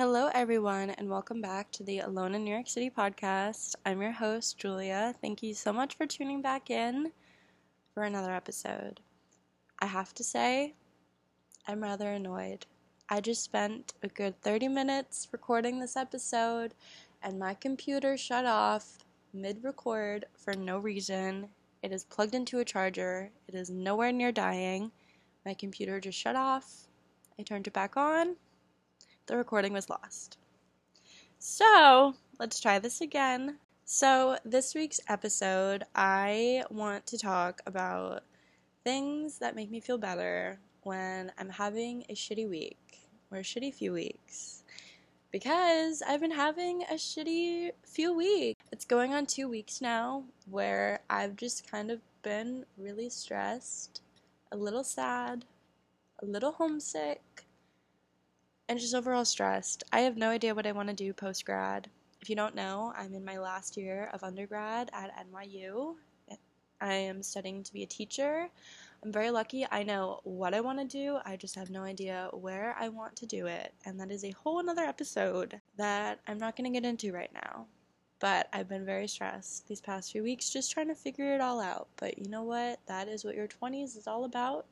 Hello, everyone, and welcome back to the Alone in New York City podcast. I'm your host, Julia. Thank you so much for tuning back in for another episode. I have to say, I'm rather annoyed. I just spent a good 30 minutes recording this episode, and my computer shut off mid record for no reason. It is plugged into a charger, it is nowhere near dying. My computer just shut off. I turned it back on the recording was lost. So, let's try this again. So, this week's episode, I want to talk about things that make me feel better when I'm having a shitty week or a shitty few weeks. Because I've been having a shitty few weeks. It's going on two weeks now where I've just kind of been really stressed, a little sad, a little homesick, and just overall stressed. I have no idea what I want to do post grad. If you don't know, I'm in my last year of undergrad at NYU. I am studying to be a teacher. I'm very lucky. I know what I want to do. I just have no idea where I want to do it. And that is a whole another episode that I'm not going to get into right now. But I've been very stressed these past few weeks just trying to figure it all out. But you know what? That is what your 20s is all about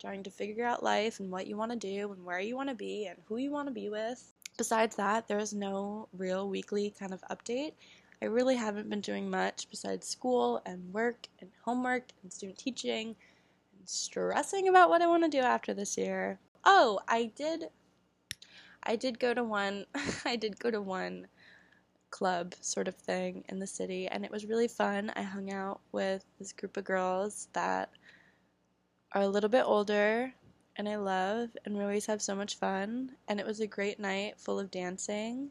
trying to figure out life and what you want to do and where you want to be and who you want to be with. Besides that, there's no real weekly kind of update. I really haven't been doing much besides school and work and homework and student teaching and stressing about what I want to do after this year. Oh, I did I did go to one I did go to one club sort of thing in the city and it was really fun. I hung out with this group of girls that are a little bit older and I love, and we always have so much fun. And it was a great night full of dancing.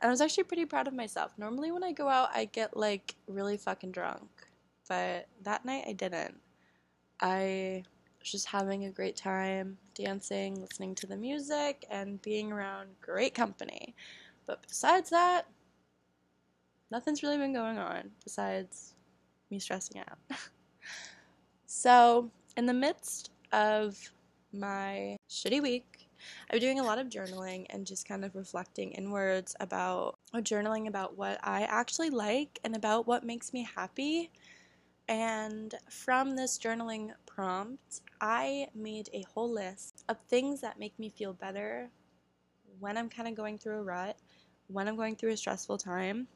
And I was actually pretty proud of myself. Normally, when I go out, I get like really fucking drunk, but that night I didn't. I was just having a great time dancing, listening to the music, and being around great company. But besides that, nothing's really been going on besides me stressing out. so, in the midst of my shitty week, I'm doing a lot of journaling and just kind of reflecting inwards about or journaling about what I actually like and about what makes me happy. And from this journaling prompt, I made a whole list of things that make me feel better when I'm kind of going through a rut, when I'm going through a stressful time,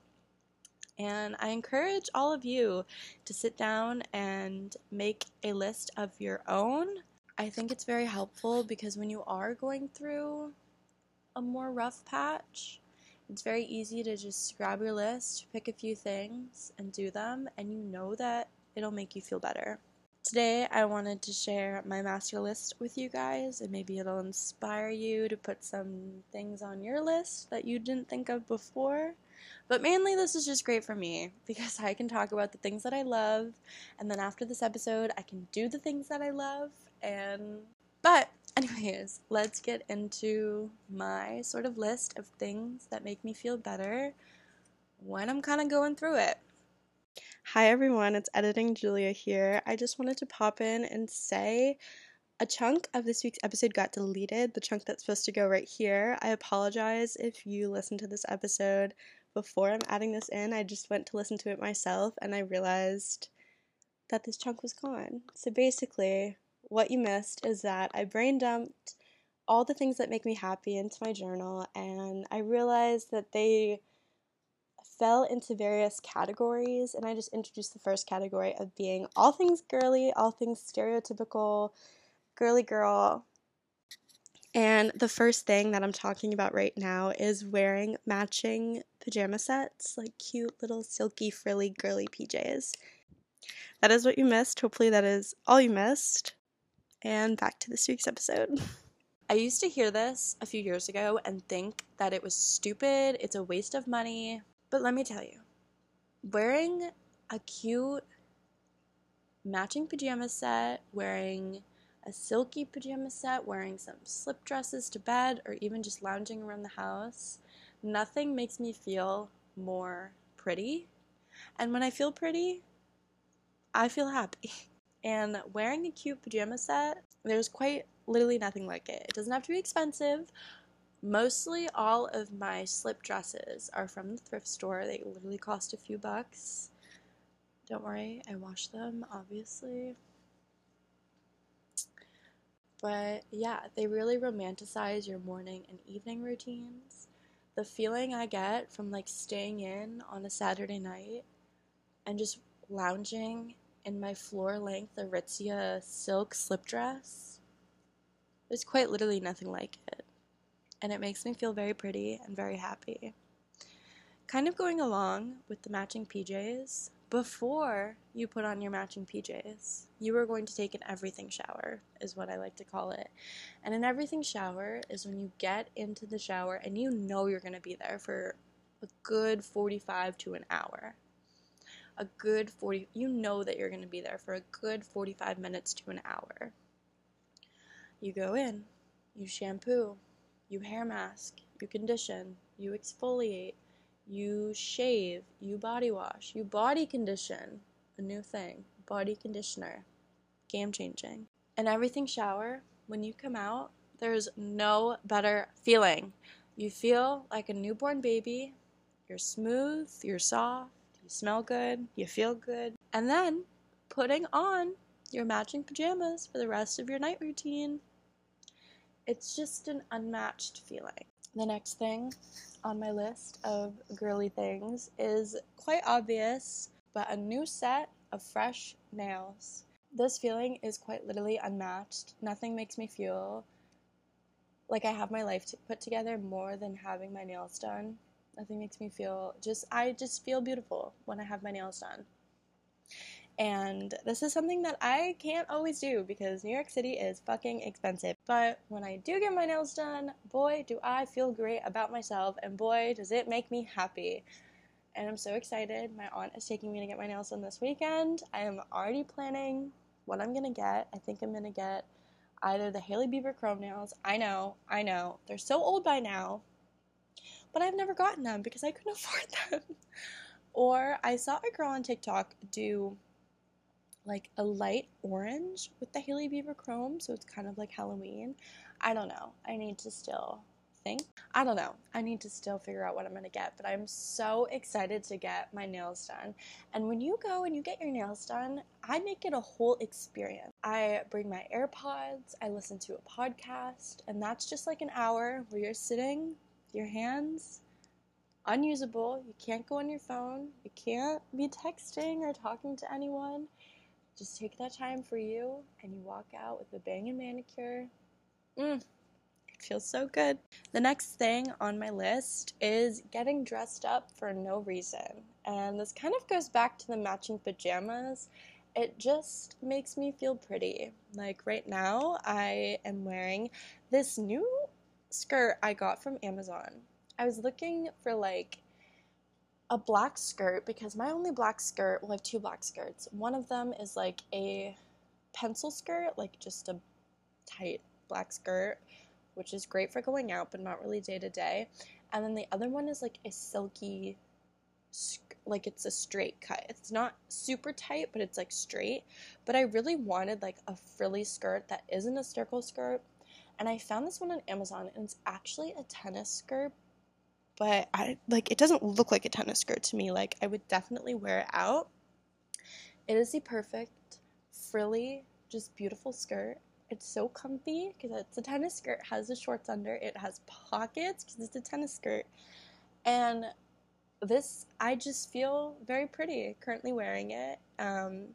and I encourage all of you to sit down and make a list of your own. I think it's very helpful because when you are going through a more rough patch, it's very easy to just grab your list, pick a few things, and do them, and you know that it'll make you feel better. Today, I wanted to share my master list with you guys, and maybe it'll inspire you to put some things on your list that you didn't think of before. But mainly, this is just great for me because I can talk about the things that I love, and then after this episode, I can do the things that I love. And, but, anyways, let's get into my sort of list of things that make me feel better when I'm kind of going through it. Hi everyone, it's Editing Julia here. I just wanted to pop in and say a chunk of this week's episode got deleted, the chunk that's supposed to go right here. I apologize if you listened to this episode before I'm adding this in, I just went to listen to it myself and I realized that this chunk was gone. So basically, what you missed is that I brain dumped all the things that make me happy into my journal and I realized that they fell into various categories and I just introduced the first category of being all things girly, all things stereotypical, girly girl, and the first thing that I'm talking about right now is wearing matching pajama sets, like cute little silky, frilly, girly PJs. That is what you missed. Hopefully, that is all you missed. And back to this week's episode. I used to hear this a few years ago and think that it was stupid, it's a waste of money. But let me tell you, wearing a cute matching pajama set, wearing a silky pajama set, wearing some slip dresses to bed, or even just lounging around the house, nothing makes me feel more pretty. And when I feel pretty, I feel happy. And wearing a cute pajama set, there's quite literally nothing like it. It doesn't have to be expensive, Mostly all of my slip dresses are from the thrift store. They literally cost a few bucks. Don't worry, I wash them, obviously. But yeah, they really romanticize your morning and evening routines. The feeling I get from like staying in on a Saturday night and just lounging in my floor length Aritzia silk slip dress is quite literally nothing like it. And it makes me feel very pretty and very happy. Kind of going along with the matching PJs, before you put on your matching PJs, you are going to take an everything shower, is what I like to call it. And an everything shower is when you get into the shower and you know you're going to be there for a good 45 to an hour. A good 40, you know that you're going to be there for a good 45 minutes to an hour. You go in, you shampoo, you hair mask, you condition, you exfoliate you shave, you body wash, you body condition, a new thing, body conditioner, game changing. And everything shower, when you come out, there's no better feeling. You feel like a newborn baby, you're smooth, you're soft, you smell good, you feel good. And then putting on your matching pajamas for the rest of your night routine. It's just an unmatched feeling. The next thing on my list of girly things is quite obvious, but a new set of fresh nails. This feeling is quite literally unmatched. Nothing makes me feel like I have my life put together more than having my nails done. Nothing makes me feel just, I just feel beautiful when I have my nails done. And this is something that I can't always do because New York City is fucking expensive. But when I do get my nails done, boy, do I feel great about myself, and boy, does it make me happy. And I'm so excited. My aunt is taking me to get my nails done this weekend. I am already planning what I'm gonna get. I think I'm gonna get either the Hailey Bieber Chrome nails. I know, I know. They're so old by now, but I've never gotten them because I couldn't afford them. or I saw a girl on TikTok do like a light orange with the Hailey Bieber Chrome, so it's kind of like Halloween. I don't know. I need to still think. I don't know. I need to still figure out what I'm going to get, but I'm so excited to get my nails done. And when you go and you get your nails done, I make it a whole experience. I bring my AirPods, I listen to a podcast, and that's just like an hour where you're sitting, your hands unusable. You can't go on your phone. You can't be texting or talking to anyone. Just take that time for you and you walk out with a banging manicure. It feels so good. The next thing on my list is getting dressed up for no reason. And this kind of goes back to the matching pajamas. It just makes me feel pretty. Like right now, I am wearing this new skirt I got from Amazon. I was looking for like a black skirt because my only black skirt, well, I have two black skirts. One of them is like a pencil skirt, like just a tight black skirt, which is great for going out, but not really day to day. And then the other one is like a silky, like it's a straight cut. It's not super tight, but it's like straight. But I really wanted like a frilly skirt that isn't a circle skirt. And I found this one on Amazon, and it's actually a tennis skirt, but I like it doesn't look like a tennis skirt to me. Like I would definitely wear it out. It is the perfect frilly, just beautiful skirt. It's so comfy because it's a tennis skirt. Has the shorts under. It has pockets because it's a tennis skirt. And this, I just feel very pretty currently wearing it. Um,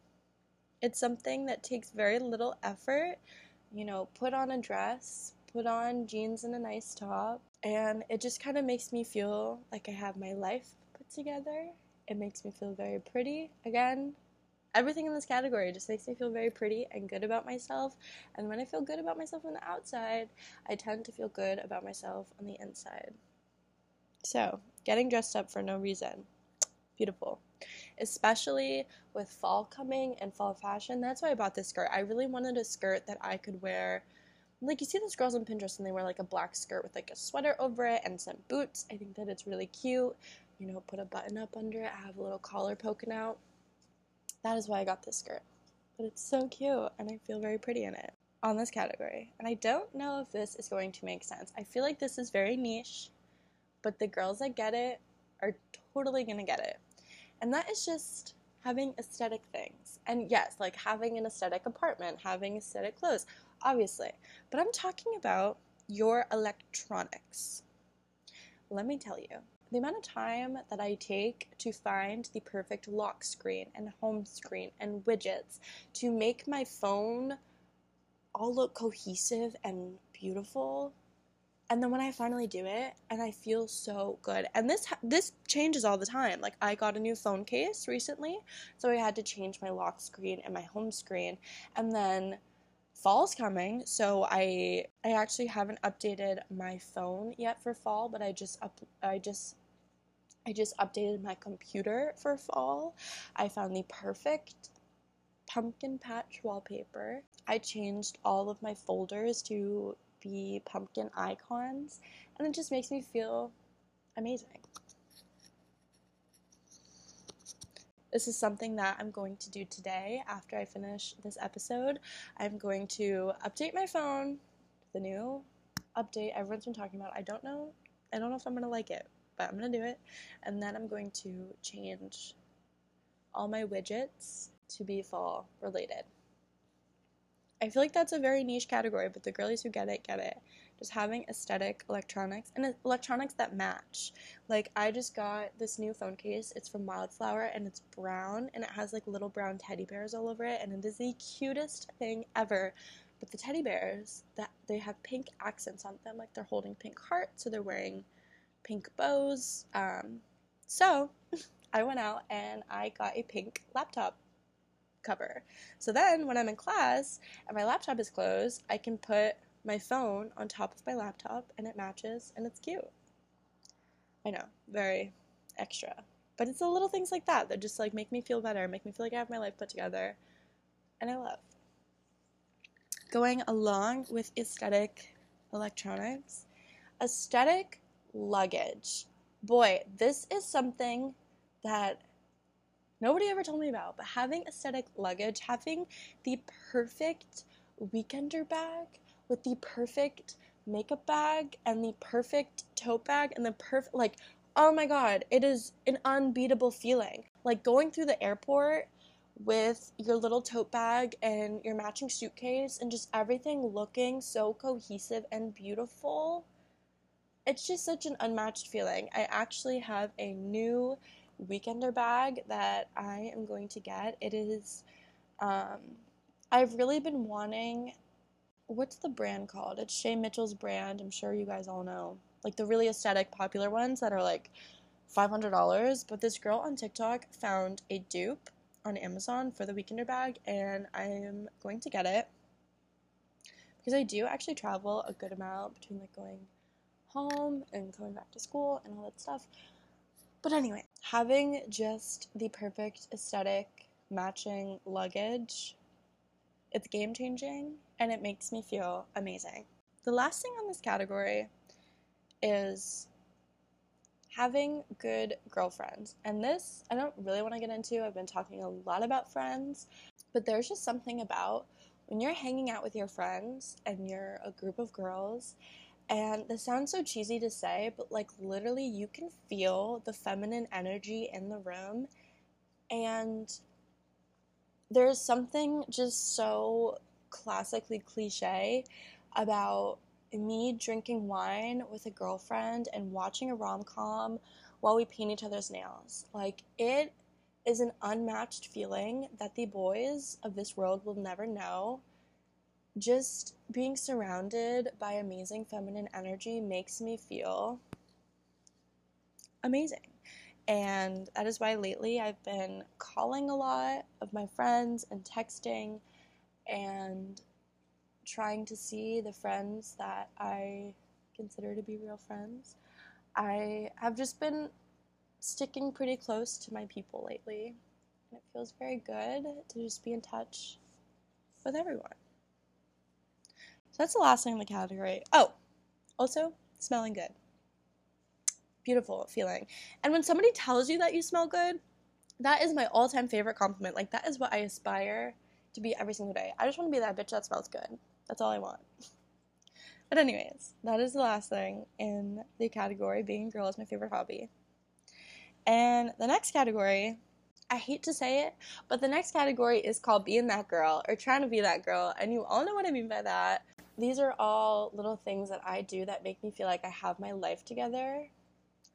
it's something that takes very little effort. You know, put on a dress, put on jeans and a nice top, and it just kind of makes me feel like I have my life put together. It makes me feel very pretty. Again, everything in this category just makes me feel very pretty and good about myself. And when I feel good about myself on the outside, I tend to feel good about myself on the inside. So, getting dressed up for no reason. Beautiful. Especially with fall coming and fall fashion. That's why I bought this skirt. I really wanted a skirt that I could wear like you see those girls on Pinterest and they wear like a black skirt with like a sweater over it and some boots. I think that it's really cute. You know, put a button up under it, have a little collar poking out. That is why I got this skirt. But it's so cute and I feel very pretty in it. on this category, and I don't know if this is going to make sense. I feel like this is very niche, but the girls that get it are totally gonna get it. And that is just having aesthetic things. And yes, like having an aesthetic apartment, having aesthetic clothes, obviously. But I'm talking about your electronics. Let me tell you, the amount of time that I take to find the perfect lock screen and home screen and widgets to make my phone all look cohesive and beautiful and then when I finally do it and I feel so good and this this changes all the time like I got a new phone case recently so I had to change my lock screen and my home screen and then fall's coming so I I actually haven't updated my phone yet for fall but I just up I just I just updated my computer for fall I found the perfect pumpkin patch wallpaper I changed all of my folders to be pumpkin icons, and it just makes me feel amazing. This is something that I'm going to do today after I finish this episode. I'm going to update my phone, the new update everyone's been talking about. I don't know, I don't know if I'm gonna like it, but I'm gonna do it. And then I'm going to change all my widgets to be fall related. I feel like that's a very niche category, but the girlies who get it get it. Just having aesthetic electronics and electronics that match. Like I just got this new phone case. It's from Wildflower and it's brown and it has like little brown teddy bears all over it and it is the cutest thing ever. But the teddy bears that they have pink accents on them, like they're holding pink hearts, so they're wearing pink bows. Um, so I went out and I got a pink laptop cover. So then when I'm in class and my laptop is closed, I can put my phone on top of my laptop and it matches and it's cute. I know, very extra. But it's the little things like that that just like make me feel better, make me feel like I have my life put together. And I love. Going along with aesthetic electronics, aesthetic luggage. Boy, this is something that nobody ever told me about, but having aesthetic luggage, having the perfect weekender bag with the perfect makeup bag and the perfect tote bag and the perfect like oh my god, it is an unbeatable feeling. Like going through the airport with your little tote bag and your matching suitcase and just everything looking so cohesive and beautiful. It's just such an unmatched feeling. I actually have a new weekender bag that I am going to get. It is, um, I've really been wanting, what's the brand called? It's Shay Mitchell's brand. I'm sure you guys all know. Like the really aesthetic, popular ones that are like $500. But this girl on TikTok found a dupe on Amazon for the weekender bag, and I am going to get it because I do actually travel a good amount between like going home and coming back to school and all that stuff. But anyway, having just the perfect aesthetic matching luggage, it's game changing and it makes me feel amazing. The last thing on this category is having good girlfriends. And this, I don't really want to get into. I've been talking a lot about friends, but there's just something about when you're hanging out with your friends and you're a group of girls and this sounds so cheesy to say, but like literally, you can feel the feminine energy in the room. And there's something just so classically cliche about me drinking wine with a girlfriend and watching a rom com while we paint each other's nails. Like, it is an unmatched feeling that the boys of this world will never know just being surrounded by amazing feminine energy makes me feel amazing. And that is why lately I've been calling a lot of my friends and texting and trying to see the friends that I consider to be real friends. I have just been sticking pretty close to my people lately. And it feels very good to just be in touch with everyone. So that's the last thing in the category. Oh, also smelling good. Beautiful feeling. And when somebody tells you that you smell good, that is my all time favorite compliment. Like, that is what I aspire to be every single day. I just want to be that bitch that smells good. That's all I want. But, anyways, that is the last thing in the category being a girl is my favorite hobby. And the next category, I hate to say it, but the next category is called being that girl or trying to be that girl. And you all know what I mean by that. These are all little things that I do that make me feel like I have my life together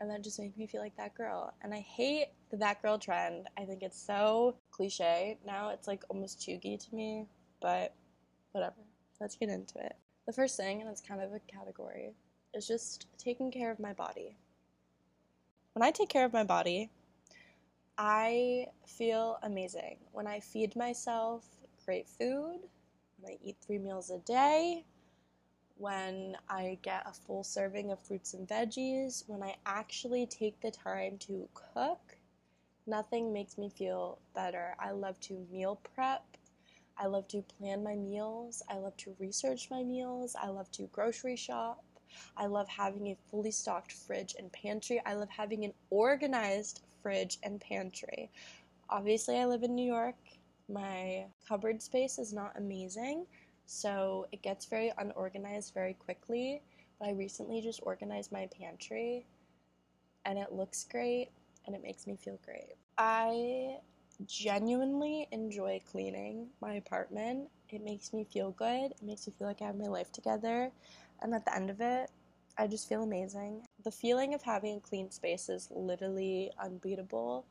and that just make me feel like that girl. And I hate the that girl trend. I think it's so cliche. Now it's like almost cheugy to me, but whatever. Let's get into it. The first thing, and it's kind of a category, is just taking care of my body. When I take care of my body, I feel amazing. When I feed myself great food, when I eat three meals a day, when I get a full serving of fruits and veggies, when I actually take the time to cook, nothing makes me feel better. I love to meal prep. I love to plan my meals. I love to research my meals. I love to grocery shop. I love having a fully stocked fridge and pantry. I love having an organized fridge and pantry. Obviously, I live in New York. My cupboard space is not amazing, so it gets very unorganized very quickly. But I recently just organized my pantry and it looks great and it makes me feel great. I genuinely enjoy cleaning my apartment. It makes me feel good. It makes me feel like I have my life together. And at the end of it, I just feel amazing. The feeling of having a clean space is literally unbeatable.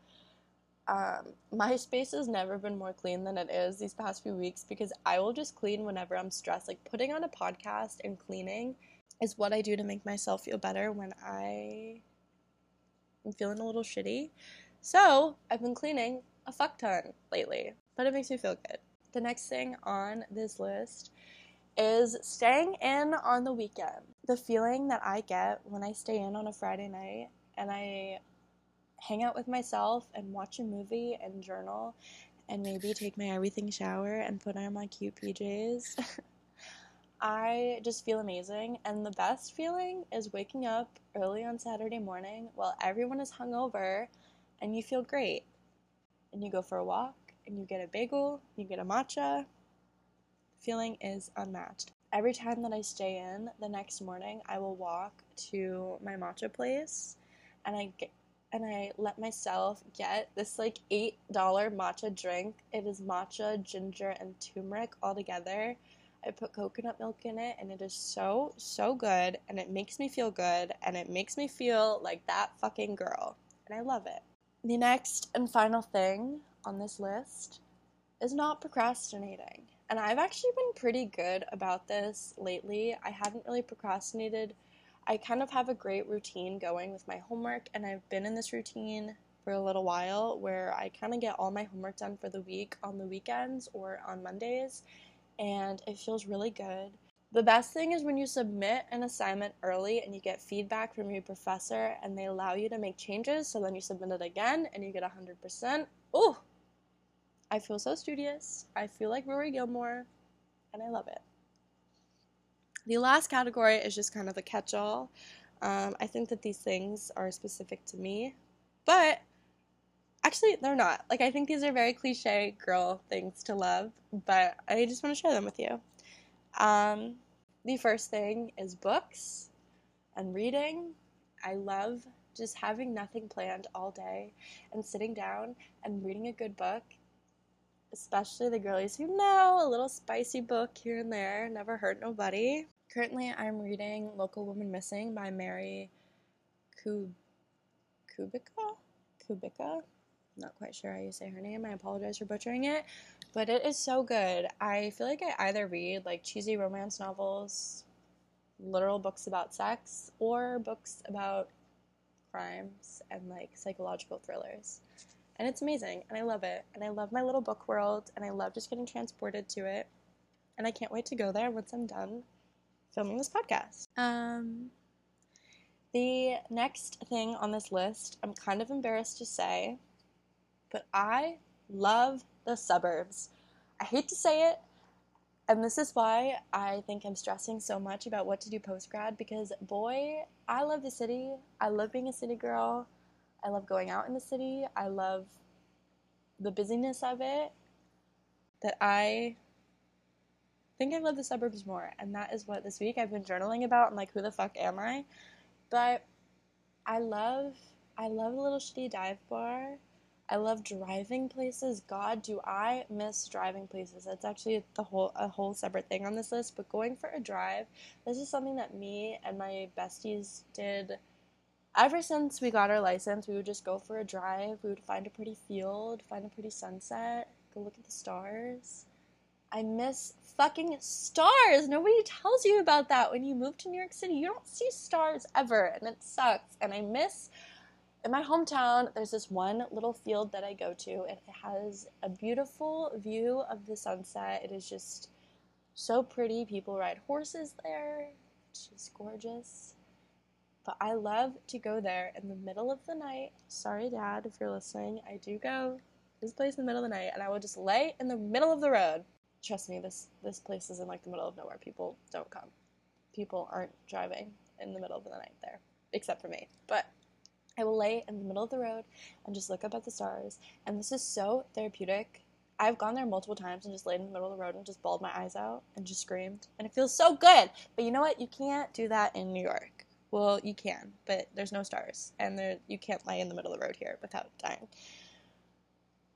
Um, my space has never been more clean than it is these past few weeks because I will just clean whenever I'm stressed. Like putting on a podcast and cleaning is what I do to make myself feel better when I am feeling a little shitty. So I've been cleaning a fuck ton lately, but it makes me feel good. The next thing on this list is staying in on the weekend. The feeling that I get when I stay in on a Friday night and I hang out with myself and watch a movie and journal and maybe take my everything shower and put on my cute PJs. I just feel amazing. And the best feeling is waking up early on Saturday morning while everyone is hungover and you feel great. And you go for a walk and you get a bagel, you get a matcha. feeling is unmatched. Every time that I stay in, the next morning I will walk to my matcha place and I get and I let myself get this like $8 matcha drink. It is matcha, ginger, and turmeric all together. I put coconut milk in it and it is so, so good and it makes me feel good and it makes me feel like that fucking girl. And I love it. The next and final thing on this list is not procrastinating. And I've actually been pretty good about this lately. I haven't really procrastinated I kind of have a great routine going with my homework, and I've been in this routine for a little while where I kind of get all my homework done for the week on the weekends or on Mondays, and it feels really good. The best thing is when you submit an assignment early and you get feedback from your professor and they allow you to make changes, so then you submit it again and you get 100%. Ooh! I feel so studious. I feel like Rory Gilmore, and I love it. The last category is just kind of a catch all. Um, I think that these things are specific to me, but actually, they're not. Like, I think these are very cliche girl things to love, but I just want to share them with you. Um, the first thing is books and reading. I love just having nothing planned all day and sitting down and reading a good book especially the girlies who know a little spicy book here and there, never hurt nobody. Currently, I'm reading Local Woman Missing by Mary Kub- Kubica? Kubica? Not quite sure how you say her name. I apologize for butchering it, but it is so good. I feel like I either read like cheesy romance novels, literal books about sex, or books about crimes and like psychological thrillers. And it's amazing, and I love it. And I love my little book world, and I love just getting transported to it. And I can't wait to go there once I'm done filming this podcast. Um, the next thing on this list, I'm kind of embarrassed to say, but I love the suburbs. I hate to say it, and this is why I think I'm stressing so much about what to do post grad because, boy, I love the city. I love being a city girl. I love going out in the city. I love the busyness of it. That I think I love the suburbs more. And that is what this week I've been journaling about. I'm like, who the fuck am I? But I love, I love a little shitty dive bar. I love driving places. God, do I miss driving places? That's actually the whole a whole separate thing on this list. But going for a drive, this is something that me and my besties did ever since we got our license. We would just go for a drive. We would find a pretty field, find a pretty sunset, go look at the stars. I miss fucking stars. Nobody tells you about that when you move to New York City. You don't see stars ever, and it sucks. And I miss in my hometown, there's this one little field that I go to, and it has a beautiful view of the sunset. It is just so pretty. People ride horses there, it's is gorgeous. But I love to go there in the middle of the night. Sorry, Dad, if you're listening. I do go this place in the middle of the night, and I will just lay in the middle of the road. Trust me, this this place is in like the middle of nowhere. People don't come. People aren't driving in the middle of the night there, except for me. But I will lay in the middle of the road and just look up at the stars. And this is so therapeutic. I've gone there multiple times and just laid in the middle of the road and just bawled my eyes out and just screamed. And it feels so good. But you know what? You can't do that in New York. Well, you can, but there's no stars. And there you can't lay in the middle of the road here without dying.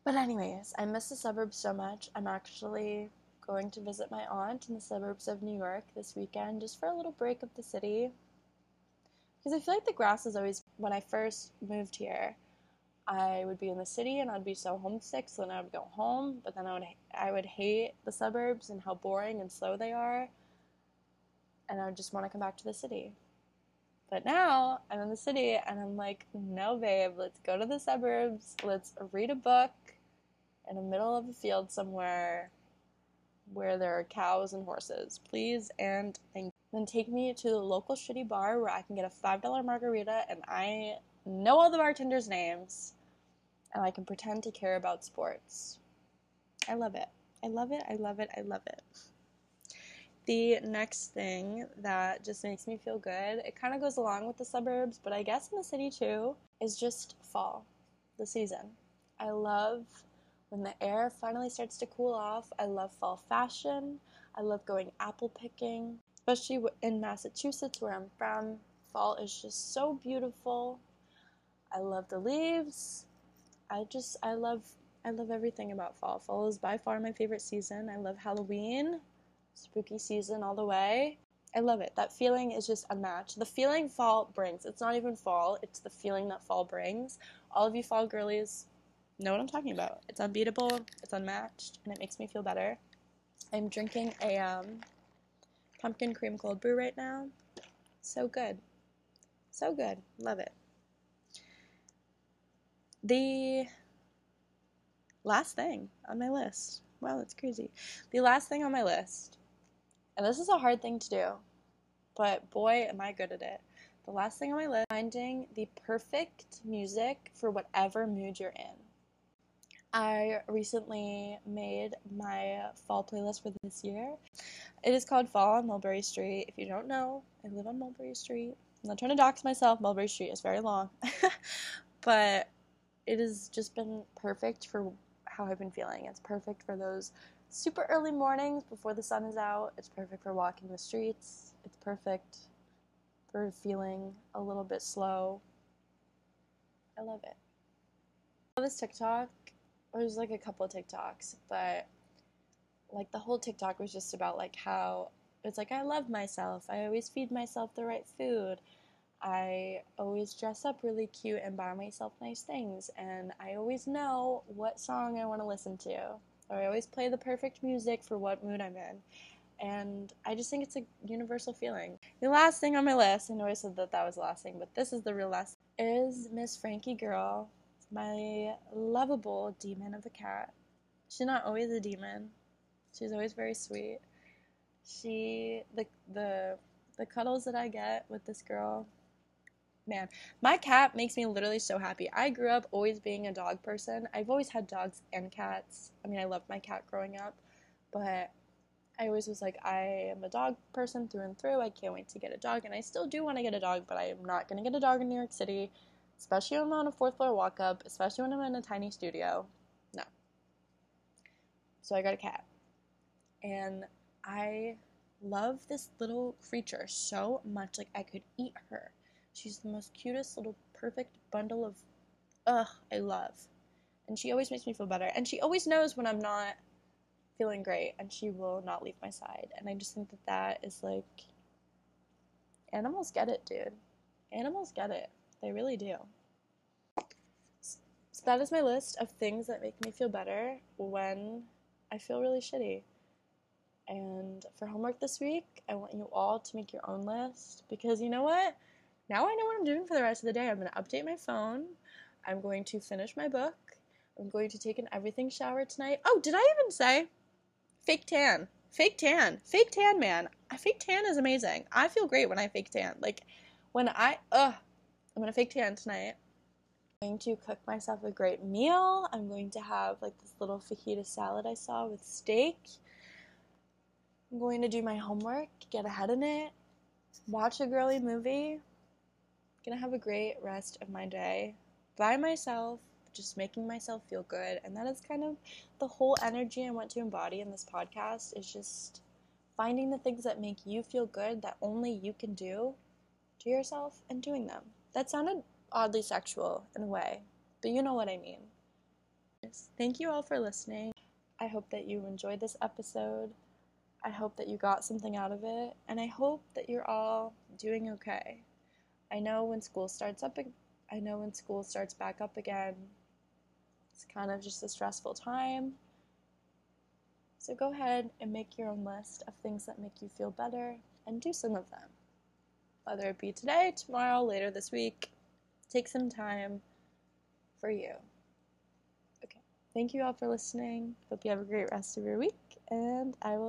But anyways, I miss the suburbs so much. I'm actually going to visit my aunt in the suburbs of New York this weekend just for a little break of the city because I feel like the grass is always when I first moved here. I would be in the city and I'd be so homesick, so then I would go home. But then I would I would hate the suburbs and how boring and slow they are, and I would just want to come back to the city. But now I'm in the city and I'm like, no, babe, let's go to the suburbs. Let's read a book in the middle of a field somewhere where there are cows and horses, please and then take me to the local shitty bar where I can get a $5 margarita and I know all the bartenders' names and I can pretend to care about sports. I love it. I love it. I love it. I love it. The next thing that just makes me feel good, it kind of goes along with the suburbs, but I guess in the city too, is just fall, the season. I love when the air finally starts to cool off. I love fall fashion. I love going apple picking especially in Massachusetts where I'm from. Fall is just so beautiful. I love the leaves. I just I love I love everything about fall. Fall is by far my favorite season. I love Halloween, spooky season all the way. I love it. That feeling is just a match. The feeling fall brings. It's not even fall, it's the feeling that fall brings. All of you fall girlies know what I'm talking about. It's unbeatable, it's unmatched, and it makes me feel better. I'm drinking a um, pumpkin cream cold brew right now. So good. So good. Love it. The last thing on my list. Wow, that's crazy. The last thing on my list, and this is a hard thing to do, but boy, am I good at it. The last thing on my list, finding the perfect music for whatever mood you're in. I recently made my fall playlist for this year. It is called Fall on Mulberry Street. If you don't know, I live on Mulberry Street. I'm not trying to dox myself. Mulberry Street is very long. but it has just been perfect for how I've been feeling. It's perfect for those super early mornings before the sun is out. It's perfect for walking the streets. It's perfect for feeling a little bit slow. I love it. This TikTok there's like a couple of TikToks, but like the whole TikTok was just about like how it's like I love myself. I always feed myself the right food. I always dress up really cute and buy myself nice things, and I always know what song I want to listen to. Or I always play the perfect music for what mood I'm in. And I just think it's a universal feeling. The last thing on my list, I know I said that that was the last thing, but this is the real last, is Miss Frankie Girl my lovable demon of a cat. She's not always a demon. She's always very sweet. She the the the cuddles that I get with this girl, man, my cat makes me literally so happy. I grew up always being a dog person. I've always had dogs and cats. I mean, I loved my cat growing up, but I always was like, I am a dog person through and through. I can't wait to get a dog, and I still do want to get a dog, but I am not going to get a dog in New York City especially when I'm on a fourth floor walk up, especially when I'm in a tiny studio. No. So I got a cat. And I love this little creature so much. Like, I could eat her. She's the most cutest little perfect bundle of, ugh, I love. And she always makes me feel better. And she always knows when I'm not feeling great and she will not leave my side. And I just think that that is like, animals get it, dude. Animals get it. They really do. So that is my list of things that make me feel better when I feel really shitty. And for homework this week, I want you all to make your own list because you know what? Now I know what I'm doing for the rest of the day. I'm going to update my phone. I'm going to finish my book. I'm going to take an everything shower tonight. Oh, did I even say fake tan? Fake tan. Fake tan, man. Fake tan is amazing. I feel great when I fake tan. Like when I ugh, I'm gonna fake tan tonight. I'm going to cook myself a great meal. I'm going to have like this little fajita salad I saw with steak. I'm going to do my homework, get ahead in it, watch a girly movie. Gonna have a great rest of my day by myself, just making myself feel good. And that is kind of the whole energy I want to embody in this podcast is just finding the things that make you feel good that only you can do to yourself and doing them. That sounded oddly sexual in a way, but you know what I mean. Thank you all for listening. I hope that you enjoyed this episode. I hope that you got something out of it, and I hope that you're all doing okay. I know when school starts up, I know when school starts back up again, it's kind of just a stressful time. So go ahead and make your own list of things that make you feel better and do some of them. Whether it be today, tomorrow, later this week, take some time for you. Okay. Thank you all for listening. Hope you have a great rest of your week, and I will.